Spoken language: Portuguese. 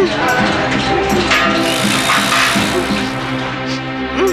Hum. Hum.